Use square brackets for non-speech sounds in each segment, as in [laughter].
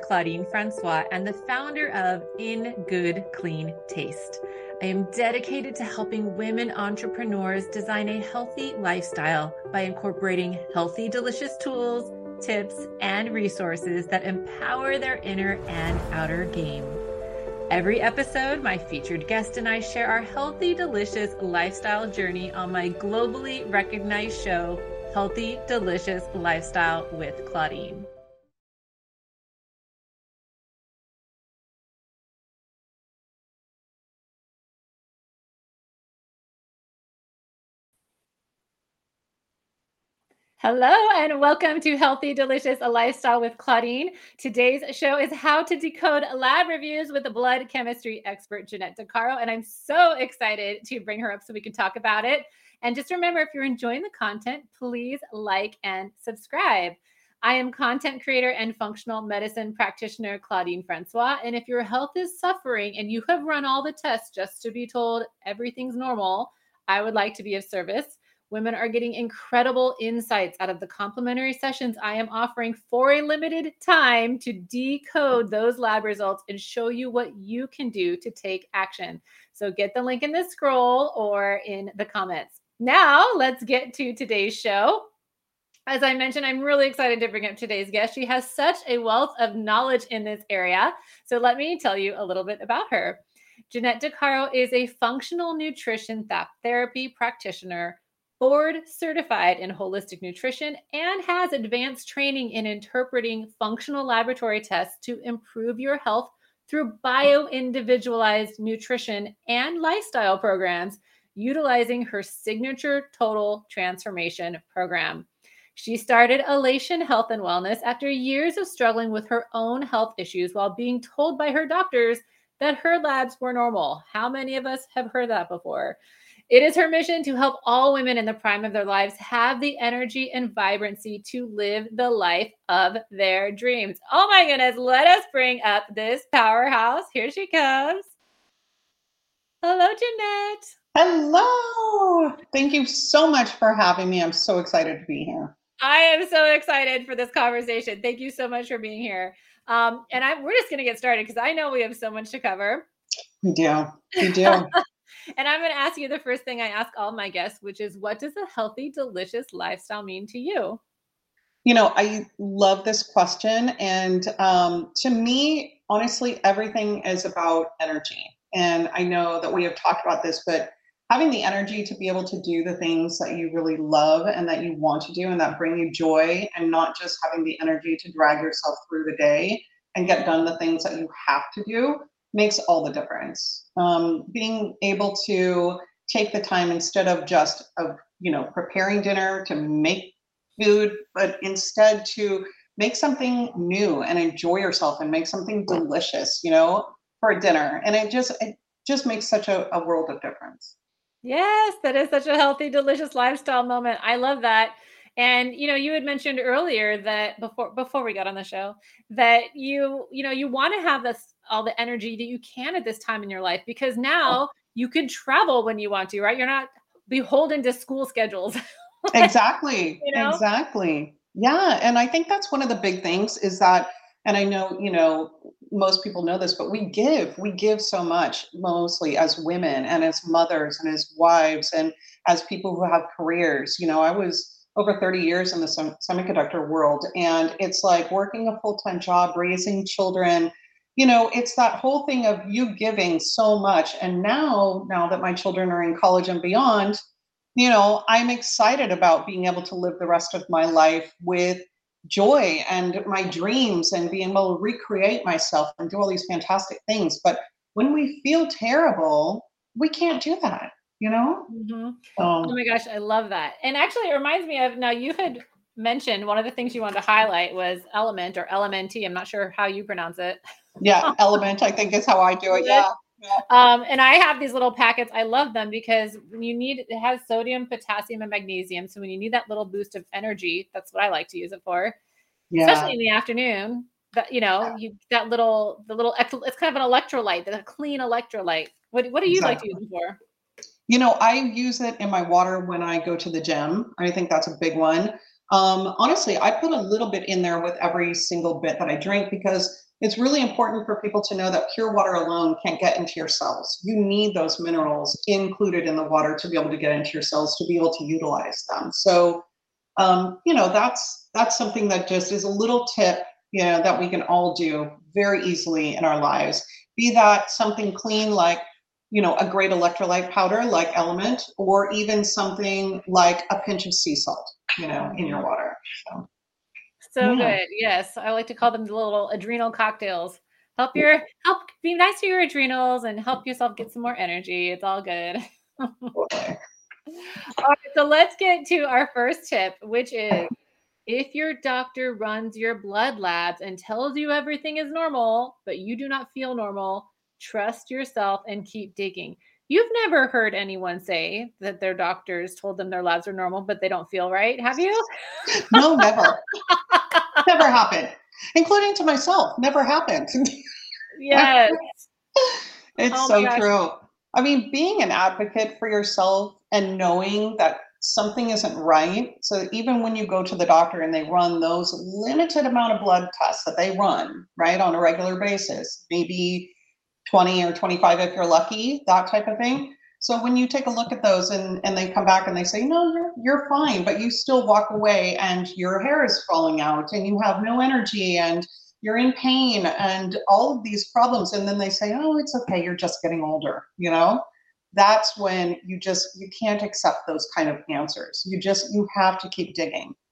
Claudine Francois and the founder of In Good Clean Taste. I am dedicated to helping women entrepreneurs design a healthy lifestyle by incorporating healthy, delicious tools, tips, and resources that empower their inner and outer game. Every episode, my featured guest and I share our healthy, delicious lifestyle journey on my globally recognized show, Healthy, Delicious Lifestyle with Claudine. Hello and welcome to Healthy Delicious a Lifestyle with Claudine. Today's show is how to decode lab reviews with the blood chemistry expert Jeanette De Caro and I'm so excited to bring her up so we can talk about it. And just remember if you're enjoying the content, please like and subscribe. I am content creator and functional medicine practitioner Claudine Francois. And if your health is suffering and you have run all the tests just to be told everything's normal, I would like to be of service. Women are getting incredible insights out of the complimentary sessions I am offering for a limited time to decode those lab results and show you what you can do to take action. So get the link in the scroll or in the comments. Now, let's get to today's show. As I mentioned, I'm really excited to bring up today's guest. She has such a wealth of knowledge in this area. So let me tell you a little bit about her. Jeanette De Caro is a functional nutrition therapy practitioner board certified in holistic nutrition, and has advanced training in interpreting functional laboratory tests to improve your health through bio individualized nutrition and lifestyle programs, utilizing her signature total transformation program. She started Elation Health and Wellness after years of struggling with her own health issues while being told by her doctors that her labs were normal. How many of us have heard that before? It is her mission to help all women in the prime of their lives have the energy and vibrancy to live the life of their dreams. Oh my goodness, let us bring up this powerhouse. Here she comes. Hello, Jeanette. Hello. Thank you so much for having me. I'm so excited to be here. I am so excited for this conversation. Thank you so much for being here. Um, and I, we're just going to get started because I know we have so much to cover. We do. We do. [laughs] And I'm going to ask you the first thing I ask all my guests, which is what does a healthy, delicious lifestyle mean to you? You know, I love this question. And um, to me, honestly, everything is about energy. And I know that we have talked about this, but having the energy to be able to do the things that you really love and that you want to do and that bring you joy, and not just having the energy to drag yourself through the day and get done the things that you have to do makes all the difference. Um, being able to take the time instead of just of you know preparing dinner to make food, but instead to make something new and enjoy yourself and make something delicious, you know, for dinner. And it just it just makes such a, a world of difference. Yes, that is such a healthy, delicious lifestyle moment. I love that. And you know, you had mentioned earlier that before before we got on the show that you you know you want to have this all the energy that you can at this time in your life because oh. now you can travel when you want to, right? You're not beholden to school schedules. [laughs] exactly. You know? Exactly. Yeah, and I think that's one of the big things is that and I know, you know, most people know this, but we give, we give so much, mostly as women and as mothers and as wives and as people who have careers. You know, I was over 30 years in the sem- semiconductor world and it's like working a full-time job raising children you know it's that whole thing of you giving so much and now now that my children are in college and beyond you know i'm excited about being able to live the rest of my life with joy and my dreams and being able to recreate myself and do all these fantastic things but when we feel terrible we can't do that you know? Mm-hmm. Um, oh my gosh, I love that. And actually, it reminds me of now you had mentioned one of the things you wanted to highlight was element or LMNT. I'm not sure how you pronounce it. Yeah, element, I think is how I do it. Yeah. Yeah. Um, and I have these little packets. I love them because when you need it has sodium, potassium, and magnesium. So when you need that little boost of energy, that's what I like to use it for. Yeah. Especially in the afternoon. That you know, yeah. you that little the little it's kind of an electrolyte, the clean electrolyte. What what do you exactly. like to use it for? You know, I use it in my water when I go to the gym. I think that's a big one. Um, honestly, I put a little bit in there with every single bit that I drink because it's really important for people to know that pure water alone can't get into your cells. You need those minerals included in the water to be able to get into your cells to be able to utilize them. So, um, you know, that's that's something that just is a little tip, you know, that we can all do very easily in our lives. Be that something clean like you know, a great electrolyte powder like Element, or even something like a pinch of sea salt, you know, in your water. So, so yeah. good. Yes, I like to call them the little adrenal cocktails. Help your help be nice to your adrenals and help yourself get some more energy. It's all good. all right, so let's get to our first tip, which is if your doctor runs your blood labs and tells you everything is normal, but you do not feel normal, trust yourself and keep digging. You've never heard anyone say that their doctors told them their labs are normal, but they don't feel right, have you? No, never. never happened, including to myself. Never happened. Yes. [laughs] it's oh so true. I mean, being an advocate for yourself and knowing that something isn't right. So even when you go to the doctor and they run those limited amount of blood tests that they run, right, on a regular basis, maybe 20 or 25 if you're lucky, that type of thing. So when you take a look at those and, and they come back and they say, no, you're, you're fine, but you still walk away and your hair is falling out and you have no energy and you're in pain and all of these problems. And then they say, oh, it's okay, you're just getting older, you know? That's when you just, you can't accept those kind of answers. You just, you have to keep digging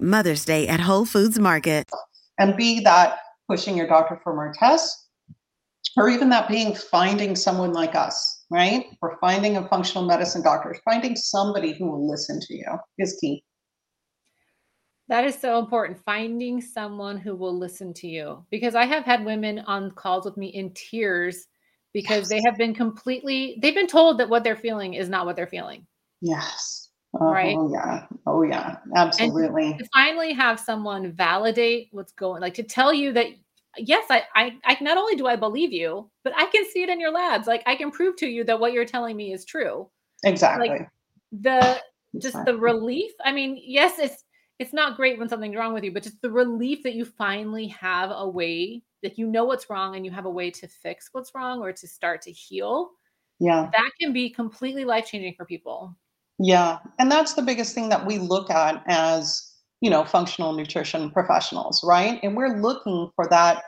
celebrate Mother's Day at Whole Foods Market. And be that pushing your doctor for more tests, or even that being finding someone like us, right? Or finding a functional medicine doctor, finding somebody who will listen to you is key. That is so important. Finding someone who will listen to you. Because I have had women on calls with me in tears because yes. they have been completely, they've been told that what they're feeling is not what they're feeling. Yes. Oh, right. Oh yeah. Oh yeah. Absolutely. And to finally have someone validate what's going like to tell you that yes, I, I I not only do I believe you, but I can see it in your labs. Like I can prove to you that what you're telling me is true. Exactly. Like the just exactly. the relief. I mean, yes, it's it's not great when something's wrong with you, but just the relief that you finally have a way that you know what's wrong and you have a way to fix what's wrong or to start to heal. Yeah. That can be completely life changing for people. Yeah. And that's the biggest thing that we look at as, you know, functional nutrition professionals, right? And we're looking for that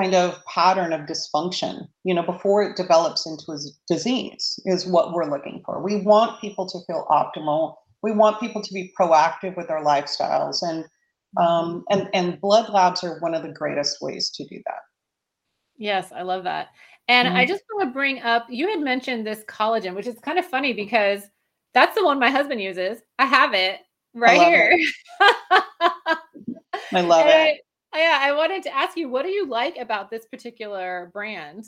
kind of pattern of dysfunction, you know, before it develops into a disease is what we're looking for. We want people to feel optimal. We want people to be proactive with their lifestyles and um, and and blood labs are one of the greatest ways to do that. Yes, I love that. And mm-hmm. I just want to bring up you had mentioned this collagen, which is kind of funny because that's the one my husband uses. I have it right I here. It. I love [laughs] it. I, yeah, I wanted to ask you, what do you like about this particular brand?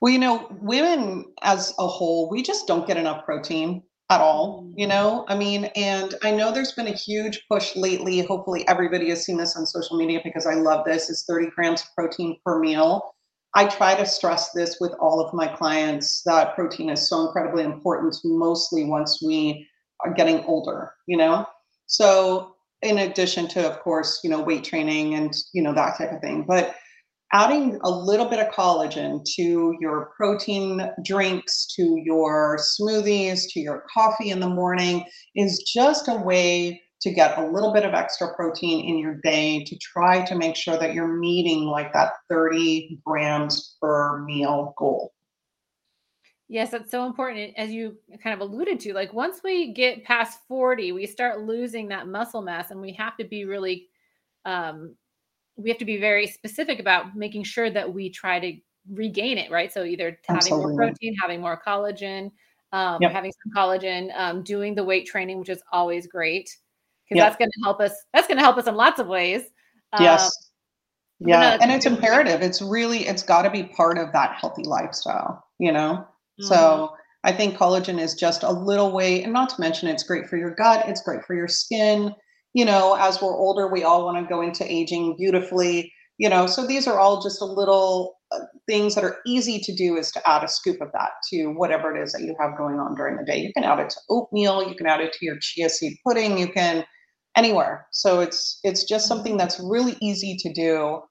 Well, you know, women as a whole, we just don't get enough protein at all, you mm. know? I mean, and I know there's been a huge push lately. Hopefully, everybody has seen this on social media because I love this. Is 30 grams of protein per meal. I try to stress this with all of my clients that protein is so incredibly important, mostly once we are getting older, you know? So, in addition to, of course, you know, weight training and, you know, that type of thing. But adding a little bit of collagen to your protein drinks, to your smoothies, to your coffee in the morning is just a way to get a little bit of extra protein in your day to try to make sure that you're meeting like that 30 grams per meal goal. Yes, that's so important. As you kind of alluded to, like once we get past 40, we start losing that muscle mass and we have to be really um we have to be very specific about making sure that we try to regain it, right? So either having Absolutely. more protein, having more collagen, um, yep. having some collagen, um, doing the weight training, which is always great because yep. that's going to help us. That's going to help us in lots of ways. Yes. Um, yeah, and it's imperative. It's really it's got to be part of that healthy lifestyle. You know, mm-hmm. so. I think collagen is just a little way, and not to mention it's great for your gut, it's great for your skin. You know, as we're older, we all want to go into aging beautifully you know so these are all just a little uh, things that are easy to do is to add a scoop of that to whatever it is that you have going on during the day you can add it to oatmeal you can add it to your chia seed pudding you can anywhere. So it's it's just something that's really easy to do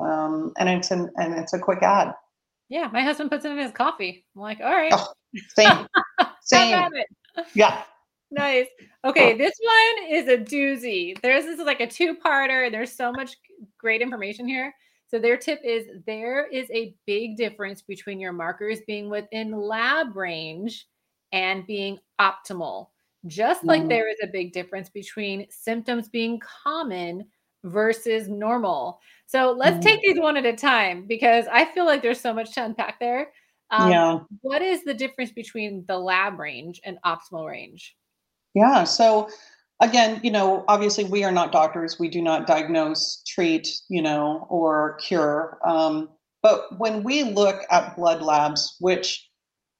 um, and it's an and it's a quick add. Yeah my husband puts it in his coffee. I'm like all right. Oh, same [laughs] same. yeah. Nice. Okay this one is a doozy. There's this is like a two-parter. And there's so much great information here. So their tip is there is a big difference between your markers being within lab range and being optimal. Just like mm. there is a big difference between symptoms being common versus normal. So let's mm. take these one at a time because I feel like there's so much to unpack there. Um, yeah. What is the difference between the lab range and optimal range? Yeah. So again, you know, obviously we are not doctors. We do not diagnose, treat, you know, or cure. Um, but when we look at blood labs, which,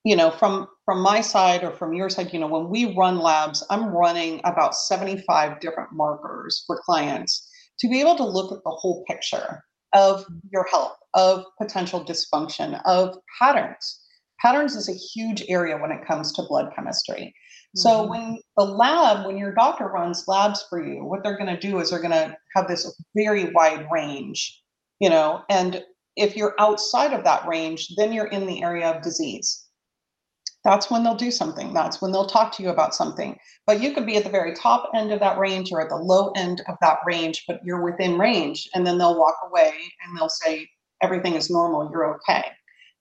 you know, from from my side or from your side, you know, when we run labs, I'm running about 75 different markers for clients to be able to look at the whole picture of your health, of potential dysfunction, of patterns. Patterns is a huge area when it comes to blood chemistry. So mm-hmm. when the lab, when your doctor runs labs for you, what they're going to do is they're going to have this very wide range, you know, and if you're outside of that range, then you're in the area of disease. That's when they'll do something. That's when they'll talk to you about something. But you could be at the very top end of that range or at the low end of that range, but you're within range. And then they'll walk away and they'll say, everything is normal, you're okay.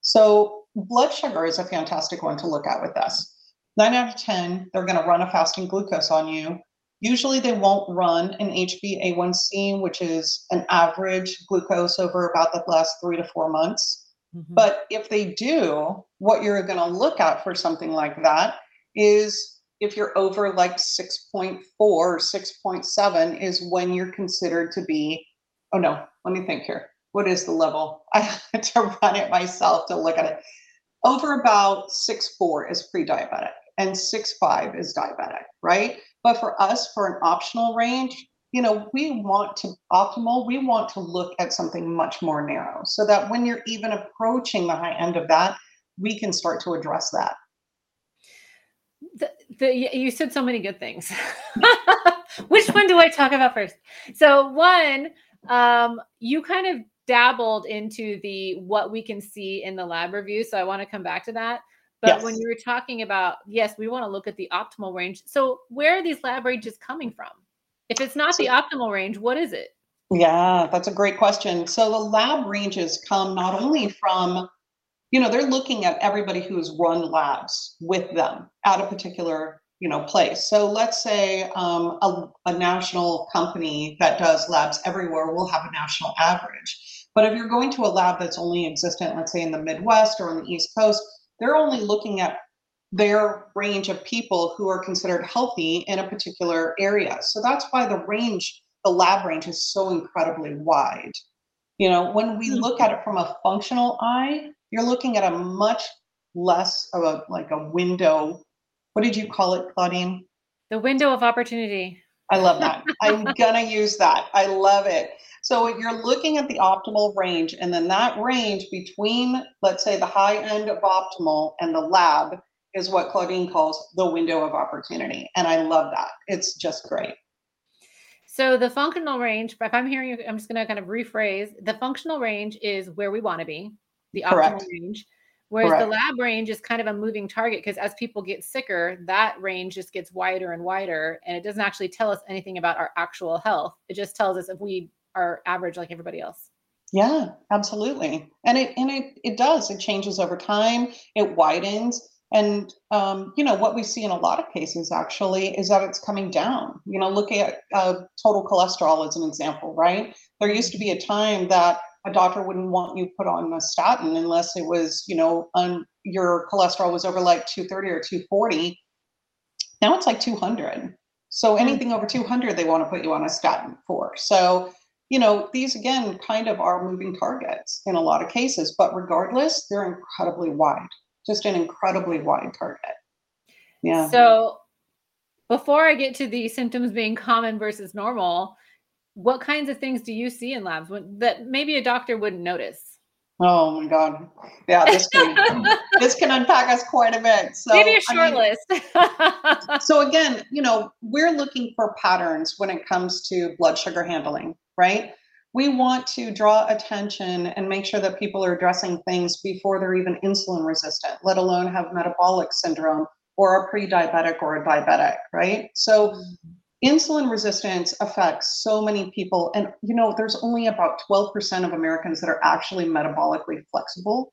So blood sugar is a fantastic one to look at with this nine out of 10, they're going to run a fasting glucose on you. Usually, they won't run an HbA1c, which is an average glucose over about the last three to four months. Mm-hmm. But if they do, what you're going to look at for something like that is if you're over like 6.4 or 6.7 is when you're considered to be, oh no, let me think here. What is the level? [laughs] I had to run it myself to look at it. Over about 6.4 is pre diabetic and six five is diabetic, right? But for us, for an optional range, you know, we want to optimal, we want to look at something much more narrow so that when you're even approaching the high end of that, we can start to address that. The, the, you said so many good things. [laughs] Which one do I talk about first? So one, um, you kind of dabbled into the what we can see in the lab review. So I want to come back to that. But yes. when you were talking about, yes, we want to look at the optimal range. So where are these lab ranges coming from? If it's not so, the optimal range, what is it? Yeah, that's a great question. So the lab ranges come not only from, you know, they're looking at everybody who's run labs with them at a particular, you know, place. So let's say um, a, a national company that does labs everywhere will have a national average. But if you're going to a lab that's only existent, let's say in the Midwest or on the East Coast, they're only looking at their range of people who are considered healthy in a particular area. So that's why the range, the lab range is so incredibly wide. You know, when we hmm. look at it from a functional eye, you're looking at a much less of a like a window. What did you call it, Claudine? The window of opportunity. I love that. I'm gonna use that. I love it. So you're looking at the optimal range, and then that range between, let's say, the high end of optimal and the lab is what Claudine calls the window of opportunity. And I love that. It's just great. So the functional range, if I'm hearing you, I'm just going to kind of rephrase. The functional range is where we want to be, the optimal Correct. range. Whereas Correct. the lab range is kind of a moving target because as people get sicker, that range just gets wider and wider. And it doesn't actually tell us anything about our actual health. It just tells us if we are average like everybody else. Yeah, absolutely. And it and it it does. It changes over time. It widens. And um, you know what we see in a lot of cases actually is that it's coming down. You know, look at uh, total cholesterol as an example, right? There used to be a time that a doctor wouldn't want you put on a statin unless it was, you know, on your cholesterol was over like 230 or 240. Now it's like 200. So hmm. anything over 200, they want to put you on a statin for. So, you know, these again kind of are moving targets in a lot of cases, but regardless, they're incredibly wide, just an incredibly wide target. Yeah. So before I get to the symptoms being common versus normal, what kinds of things do you see in labs when, that maybe a doctor wouldn't notice? Oh my God. Yeah, this can, [laughs] this can unpack us quite a bit. So maybe a short I mean, list. [laughs] so again, you know, we're looking for patterns when it comes to blood sugar handling, right? We want to draw attention and make sure that people are addressing things before they're even insulin resistant, let alone have metabolic syndrome or a pre-diabetic or a diabetic, right? So mm-hmm. insulin resistance affects so many people and you know there's only about 12% of americans that are actually metabolically flexible.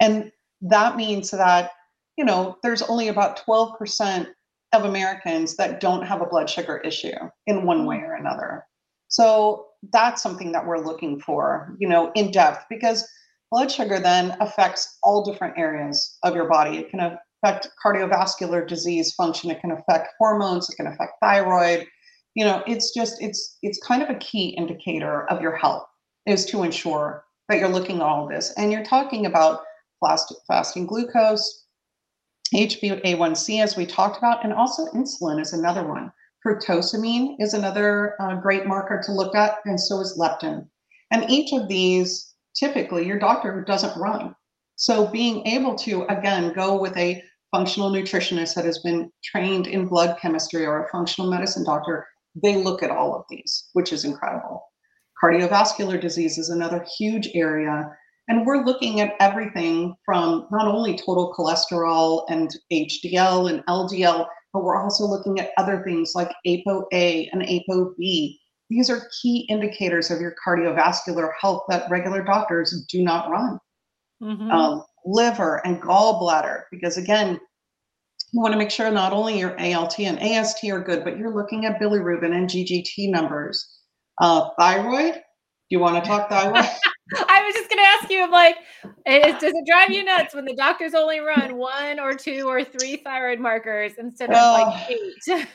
And that means that you know there's only about 12% of americans that don't have a blood sugar issue in one way or another. So that's something that we're looking for you know in depth because blood sugar then affects all different areas of your body. It can affect cardiovascular disease function it can affect hormones it can affect thyroid. You know it's just it's it's kind of a key indicator of your health is to ensure that you're looking at all this. And you're talking about plastic, fasting glucose hba1c as we talked about and also insulin is another one fructosamine is another uh, great marker to look at and so is leptin and each of these typically your doctor doesn't run so being able to again go with a functional nutritionist that has been trained in blood chemistry or a functional medicine doctor, they look at all of these, which is incredible. Cardiovascular disease is another huge area. And we're looking at everything from not only total cholesterol and HDL and LDL, but we're also looking at other things like ApoA and ApoB. These are key indicators of your cardiovascular health that regular doctors do not run. Mm-hmm. Um, liver, and gallbladder. Because again, you want to make sure not only your ALT and AST are good, but you're looking at bilirubin and GGT numbers. Uh, thyroid, do you want to talk thyroid? [laughs] I was just going to ask you, if like, is, does it drive you nuts when the doctors only run one or two or three thyroid markers instead of like eight?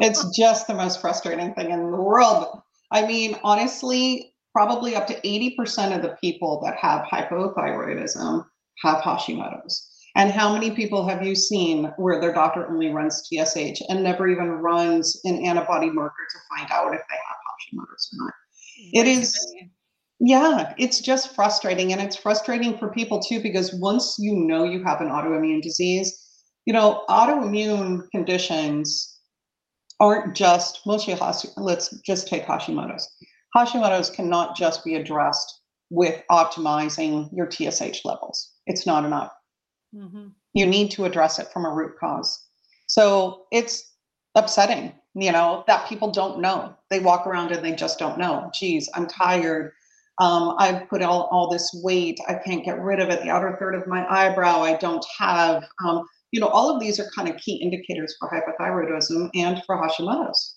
it's [laughs] just the most frustrating thing in the world. I mean, honestly, probably up to 80% of the people that have hypothyroidism have Hashimoto's. And how many people have you seen where their doctor only runs TSH and never even runs an antibody marker to find out if they have Hashimoto's or not? It is, yeah, it's just frustrating. And it's frustrating for people too, because once you know you have an autoimmune disease, you know, autoimmune conditions aren't just mostly let's just take Hashimoto's. Hashimoto's cannot just be addressed with optimizing your TSH levels it's not enough. Mm-hmm. You need to address it from a root cause. So it's upsetting, you know, that people don't know. They walk around and they just don't know. Geez, I'm tired. Um, I've put all, all this weight. I can't get rid of it. The outer third of my eyebrow, I don't have. Um, you know, all of these are kind of key indicators for hypothyroidism and for Hashimoto's.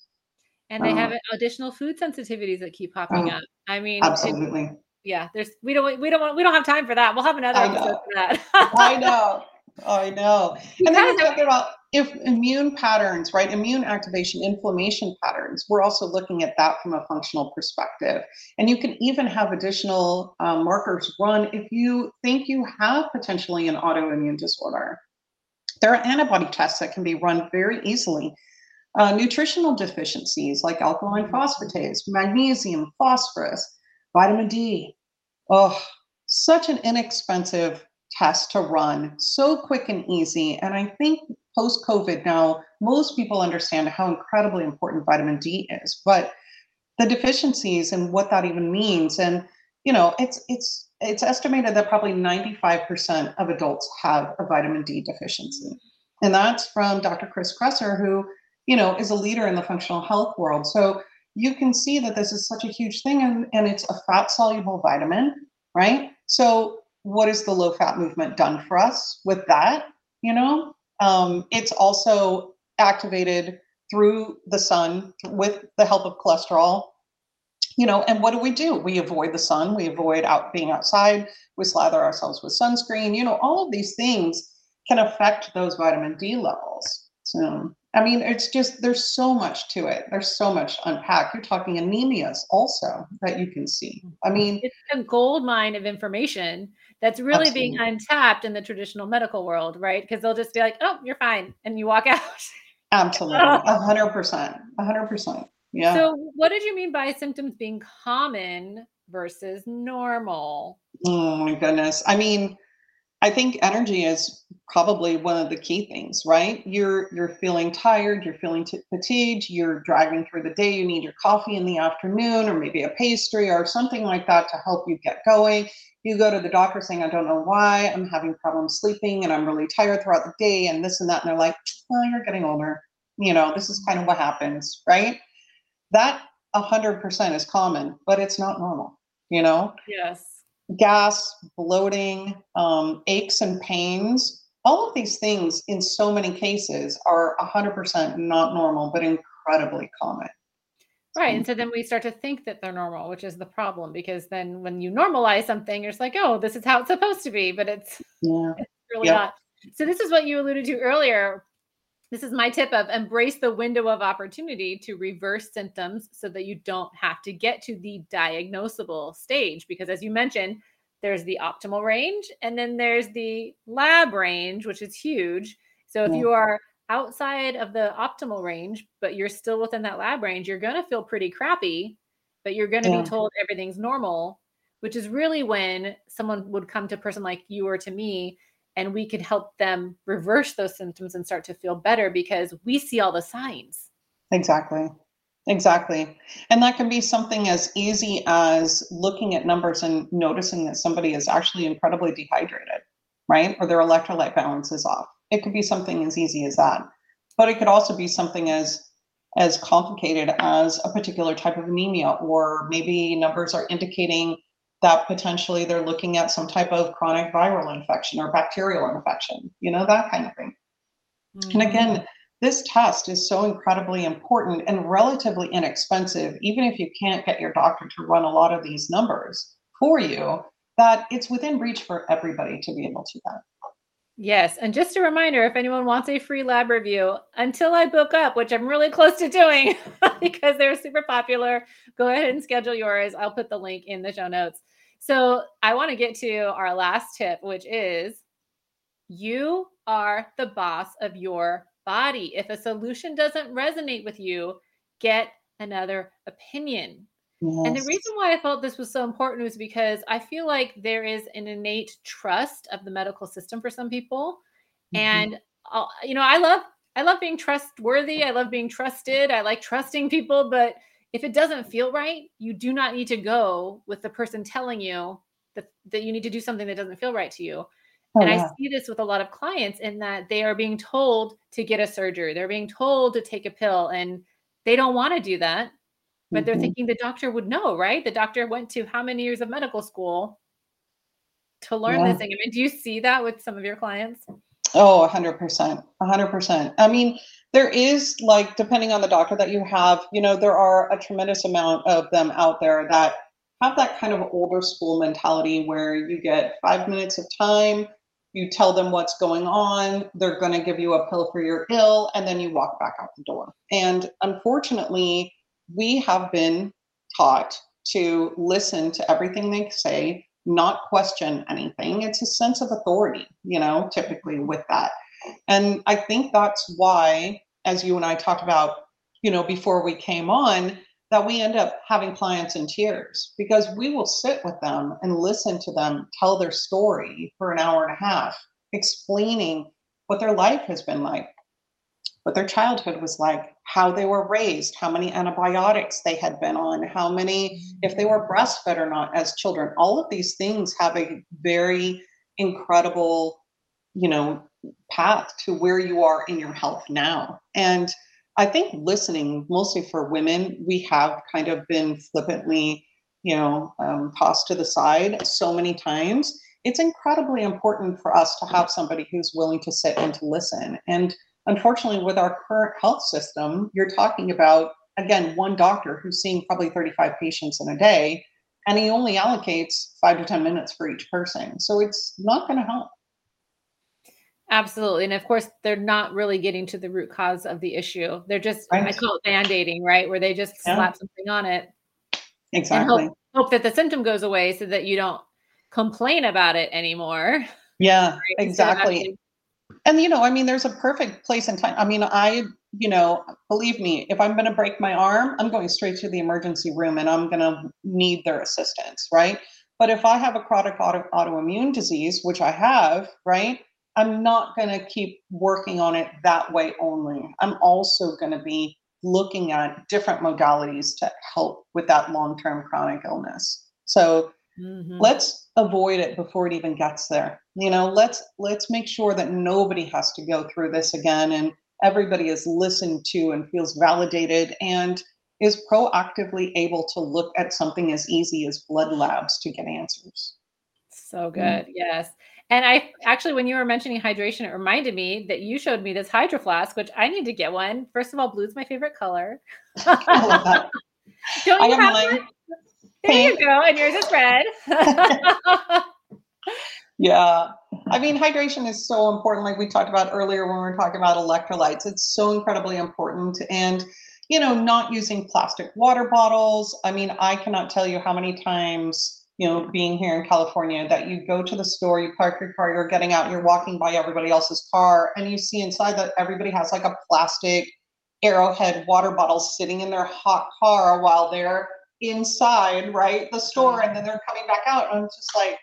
And they um, have additional food sensitivities that keep popping oh, up. I mean, absolutely yeah, there's we don't we don't want we don't have time for that. We'll have another I episode for that. I know. [laughs] I know. And then we're talking about if immune patterns, right? Immune activation, inflammation patterns. We're also looking at that from a functional perspective. And you can even have additional um, markers run if you think you have potentially an autoimmune disorder. There are antibody tests that can be run very easily. Uh, nutritional deficiencies like alkaline phosphatase, magnesium, phosphorus, vitamin D. Oh, such an inexpensive test to run, so quick and easy. And I think post COVID now, most people understand how incredibly important vitamin D is, but the deficiencies and what that even means. And, you know, it's, it's, it's estimated that probably 95% of adults have a vitamin D deficiency. And that's from Dr. Chris Kresser, who, you know, is a leader in the functional health world. So you can see that this is such a huge thing and, and it's a fat soluble vitamin, right? So, what has the low fat movement done for us with that? You know, um, it's also activated through the sun with the help of cholesterol. You know, and what do we do? We avoid the sun, we avoid out being outside, we slather ourselves with sunscreen. You know, all of these things can affect those vitamin D levels. So, I mean, it's just there's so much to it. There's so much to unpack. You're talking anemias also that you can see. I mean, it's a gold mine of information that's really absolutely. being untapped in the traditional medical world, right? Because they'll just be like, "Oh, you're fine," and you walk [laughs] out. Absolutely, [laughs] a hundred percent, a hundred percent. Yeah. So, what did you mean by symptoms being common versus normal? Oh my goodness. I mean, I think energy is probably one of the key things, right? You're you're feeling tired, you're feeling t- fatigued, you're driving through the day, you need your coffee in the afternoon or maybe a pastry or something like that to help you get going. You go to the doctor saying, I don't know why, I'm having problems sleeping and I'm really tired throughout the day and this and that. And they're like, well, you're getting older. You know, this is kind of what happens, right? That 100% is common, but it's not normal, you know? Yes gas, bloating, um, aches and pains. All of these things, in so many cases, are 100% not normal, but incredibly common. Right. And so then we start to think that they're normal, which is the problem because then when you normalize something, you're just like, oh, this is how it's supposed to be, but it's, yeah. it's really not. So this is what you alluded to earlier this is my tip of embrace the window of opportunity to reverse symptoms so that you don't have to get to the diagnosable stage. Because as you mentioned, there's the optimal range and then there's the lab range, which is huge. So if yeah. you are outside of the optimal range, but you're still within that lab range, you're going to feel pretty crappy, but you're going to yeah. be told everything's normal, which is really when someone would come to a person like you or to me and we could help them reverse those symptoms and start to feel better because we see all the signs. Exactly. Exactly. And that can be something as easy as looking at numbers and noticing that somebody is actually incredibly dehydrated, right? Or their electrolyte balance is off. It could be something as easy as that. But it could also be something as as complicated as a particular type of anemia or maybe numbers are indicating that potentially they're looking at some type of chronic viral infection or bacterial infection, you know, that kind of thing. Mm-hmm. And again, this test is so incredibly important and relatively inexpensive, even if you can't get your doctor to run a lot of these numbers for you, that it's within reach for everybody to be able to do that. Yes. And just a reminder if anyone wants a free lab review, until I book up, which I'm really close to doing [laughs] because they're super popular, go ahead and schedule yours. I'll put the link in the show notes. So I want to get to our last tip, which is you are the boss of your body. If a solution doesn't resonate with you, get another opinion. Yes. And the reason why I felt this was so important was because I feel like there is an innate trust of the medical system for some people. Mm-hmm. And I'll, you know, I love I love being trustworthy. I love being trusted. I like trusting people, but if it doesn't feel right, you do not need to go with the person telling you that, that you need to do something that doesn't feel right to you. Oh, and I see this with a lot of clients in that they are being told to get a surgery, they're being told to take a pill, and they don't want to do that. But mm-hmm. they're thinking the doctor would know, right? The doctor went to how many years of medical school to learn yeah. this thing? I mean, do you see that with some of your clients? Oh, 100%. 100%. I mean, there is like depending on the doctor that you have you know there are a tremendous amount of them out there that have that kind of older school mentality where you get five minutes of time you tell them what's going on they're going to give you a pill for your ill and then you walk back out the door and unfortunately we have been taught to listen to everything they say not question anything. It's a sense of authority you know typically with that. And i think that's why as you and I talked about, you know, before we came on, that we end up having clients in tears because we will sit with them and listen to them tell their story for an hour and a half, explaining what their life has been like, what their childhood was like, how they were raised, how many antibiotics they had been on, how many, if they were breastfed or not as children. All of these things have a very incredible, you know, path to where you are in your health now. And I think listening, mostly for women, we have kind of been flippantly, you know, um, tossed to the side so many times. It's incredibly important for us to have somebody who's willing to sit and to listen. And unfortunately, with our current health system, you're talking about, again, one doctor who's seeing probably 35 patients in a day, and he only allocates five to 10 minutes for each person. So it's not going to help. Absolutely. And of course, they're not really getting to the root cause of the issue. They're just, right. I call it band aiding, right? Where they just yeah. slap something on it. Exactly. Hope, hope, that the symptom goes away so that you don't complain about it anymore. Yeah, [laughs] right? exactly. And, you know, I mean, there's a perfect place and time. I mean, I, you know, believe me, if I'm going to break my arm, I'm going straight to the emergency room and I'm going to need their assistance, right? But if I have a chronic auto, autoimmune disease, which I have, right? I'm not going to keep working on it that way only. I'm also going to be looking at different modalities to help with that long term chronic illness. So mm-hmm. let's avoid it before it even gets there. You know, let's let's make sure that nobody has to go through this again and everybody is listened to and feels validated and is proactively able to look at something as easy as blood labs to get answers. So good. Mm-hmm. Yes. And I actually, when you were mentioning hydration, it reminded me that you showed me this hydro flask, which I need to get one. First of all, blue's my favorite color. [laughs] [laughs] Don't you I have one? There you go, and yours is red. [laughs] yeah, I mean, hydration is so important. Like we talked about earlier when we were talking about electrolytes, it's so incredibly important. And you know, not using plastic water bottles. I mean, I cannot tell you how many times you know, being here in California, that you go to the store, you park your car, you're getting out, you're walking by everybody else's car, and you see inside that everybody has like a plastic arrowhead water bottle sitting in their hot car while they're inside, right, the store, and then they're coming back out. And I'm just like,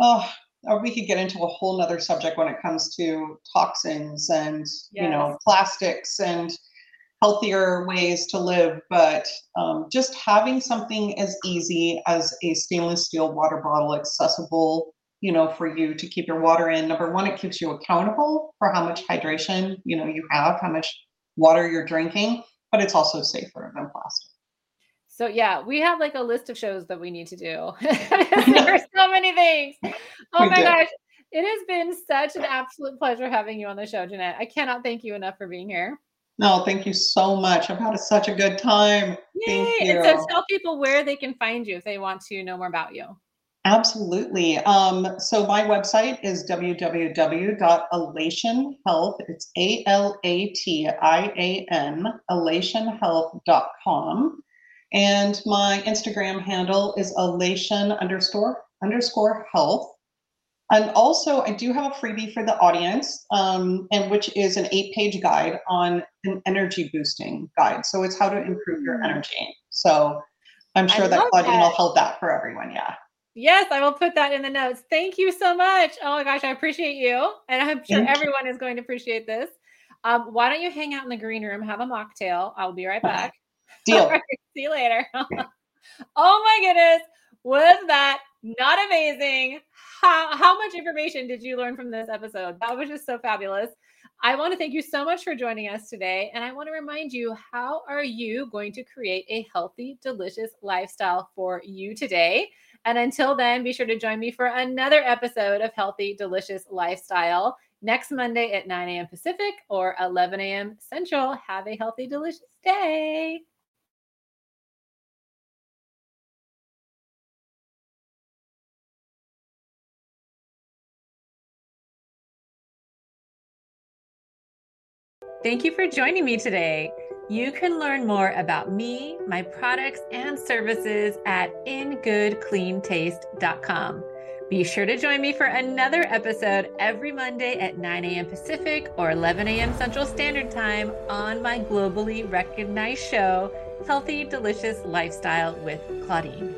oh, or we could get into a whole nother subject when it comes to toxins and yes. you know plastics and healthier ways to live, but um, just having something as easy as a stainless steel water bottle accessible, you know, for you to keep your water in. Number one, it keeps you accountable for how much hydration, you know, you have, how much water you're drinking, but it's also safer than plastic. So yeah, we have like a list of shows that we need to do. [laughs] there are [laughs] so many things. Oh we my do. gosh. It has been such an absolute pleasure having you on the show, Jeanette. I cannot thank you enough for being here. No, thank you so much. I've had such a good time. Yay. Thank you. And so tell people where they can find you if they want to know more about you. Absolutely. Um, so my website is www.elationhealth. It's A L A T I A N, elationhealth.com. And my Instagram handle is elation underscore underscore health. And also, I do have a freebie for the audience, um, and which is an eight-page guide on an energy boosting guide. So it's how to improve your mm. energy. So I'm sure that Claudine that. will hold that for everyone. Yeah. Yes, I will put that in the notes. Thank you so much. Oh my gosh, I appreciate you, and I'm sure Thank everyone you. is going to appreciate this. Um, why don't you hang out in the green room, have a mocktail? I'll be right back. [laughs] Deal. See you later. [laughs] oh my goodness, was that not amazing? how, how much information did you learn from this episode? That was just so fabulous. I want to thank you so much for joining us today. And I want to remind you how are you going to create a healthy, delicious lifestyle for you today? And until then, be sure to join me for another episode of Healthy, Delicious Lifestyle next Monday at 9 a.m. Pacific or 11 a.m. Central. Have a healthy, delicious day. Thank you for joining me today. You can learn more about me, my products, and services at ingoodcleantaste.com. Be sure to join me for another episode every Monday at 9 a.m. Pacific or 11 a.m. Central Standard Time on my globally recognized show, Healthy Delicious Lifestyle with Claudine.